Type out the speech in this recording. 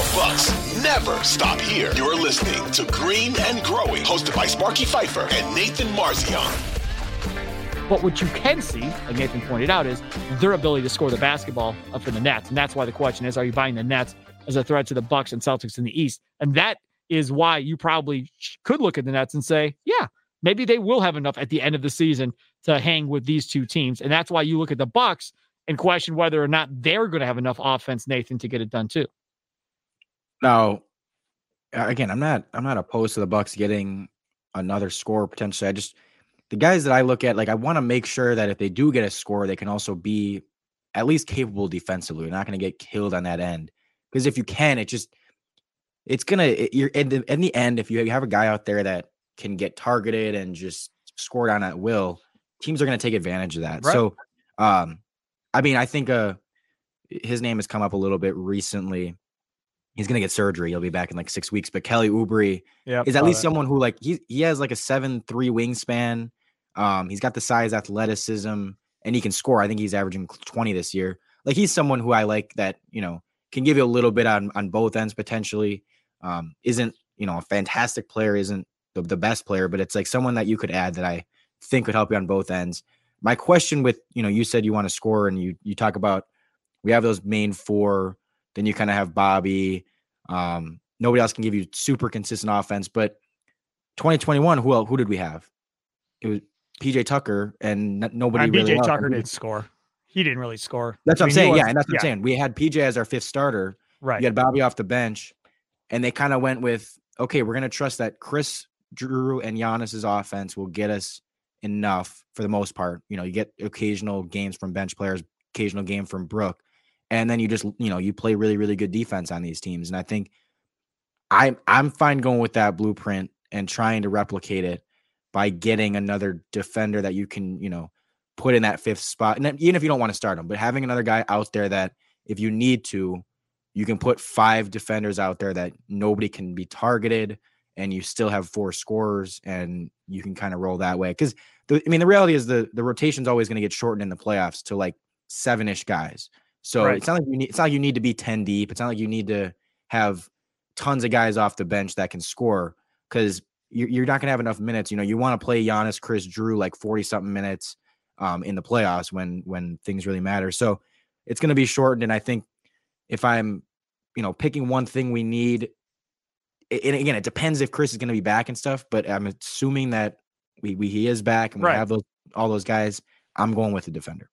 The Bucks never stop here. You're listening to Green and Growing, hosted by Sparky Fifer and Nathan Marzion. But what you can see, like Nathan pointed out, is their ability to score the basketball for the Nets, and that's why the question is: Are you buying the Nets as a threat to the Bucks and Celtics in the East? And that is why you probably could look at the Nets and say, yeah, maybe they will have enough at the end of the season to hang with these two teams, and that's why you look at the Bucks and question whether or not they're going to have enough offense, Nathan, to get it done too. Now, again, I'm not I'm not opposed to the Bucks getting another score potentially. I just the guys that I look at, like I want to make sure that if they do get a score, they can also be at least capable defensively. You're not going to get killed on that end because if you can, it just it's gonna it, you're in the, in the end. If you have a guy out there that can get targeted and just score down at will, teams are going to take advantage of that. Right. So, um, I mean, I think uh, his name has come up a little bit recently. He's gonna get surgery. He'll be back in like six weeks. But Kelly Oubre Yeah, is at least someone who like he he has like a seven three wingspan. Um, he's got the size, athleticism, and he can score. I think he's averaging twenty this year. Like he's someone who I like that you know can give you a little bit on on both ends potentially. Um, isn't you know a fantastic player, isn't the, the best player, but it's like someone that you could add that I think could help you on both ends. My question with you know you said you want to score and you you talk about we have those main four, then you kind of have Bobby. Um, nobody else can give you super consistent offense, but 2021, who else, who did we have? It was PJ Tucker, and n- nobody And really. PJ else. Tucker I mean, did score. He didn't really score. That's I what I'm mean, saying. was- yeah, and that's what I'm saying. We had PJ as our fifth starter. Right. You had Bobby off the bench, and they kind of went with, okay, we're going to trust that Khris, Jrue, and Giannis's offense will get us enough for the most part. You know, you get occasional games from bench players, occasional game from Brook, and then you just, you know, you play really, really good defense on these teams. And I think I'm I'm fine going with that blueprint and trying to replicate it by getting another defender that you can, you know, put in that fifth spot. And even if you don't want to start him, but having another guy out there that if you need to, you can put five defenders out there that nobody can be targeted and you still have four scorers and you can kind of roll that way. Cause I mean, the reality is the, the rotation's always going to get shortened in the playoffs to like seven ish guys. So Right. it's not like you need, it's not like you need to be 10 deep. It's not like you need to have tons of guys off the bench that can score because you're, you're not going to have enough minutes. You know, you want to play Giannis, Khris, Jrue like 40 something minutes um, in the playoffs when when things really matter. So it's going to be shortened. And I think if I'm, you know, picking one thing we need, and again, it depends if Khris is going to be back and stuff. But I'm assuming that we, we he is back and we Right. have those all those guys. I'm going with the defender.